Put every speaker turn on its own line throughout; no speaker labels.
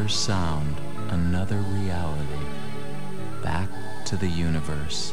another sound, another reality, back to the universe.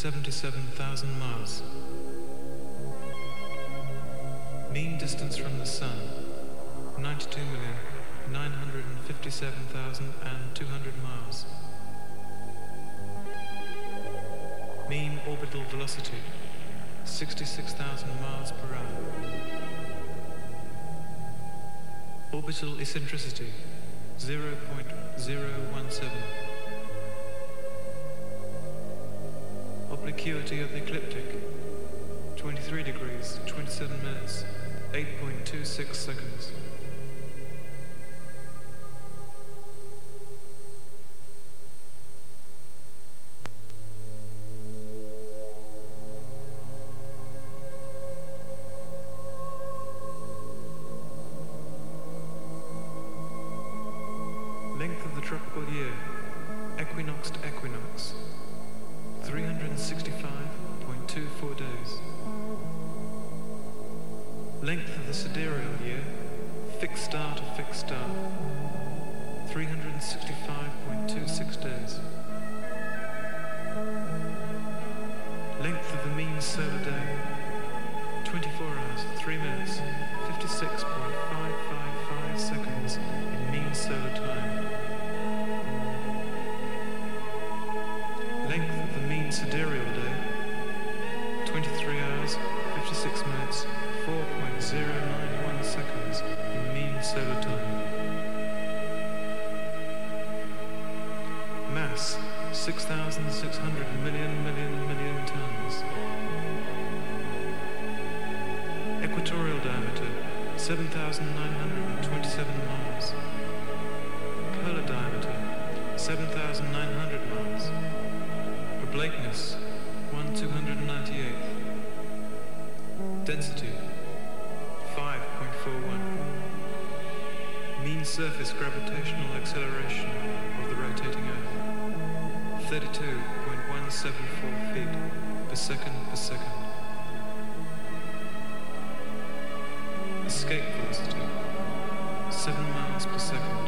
91,377,000 miles. Mean distance from the Sun, 92,957,200 miles. Mean orbital velocity, 66,000 miles per hour. Orbital eccentricity, 0.017. Obliquity of the ecliptic, 23 degrees, 27 minutes, 8.26 seconds. Equatorial diameter, 7,927 miles. Polar diameter, 7,900 miles. Oblateness, 1 298. Density, 5.41. Mean surface gravitational acceleration of the rotating Earth, 32.174 feet per second per second. Escape velocity, 7 miles per second.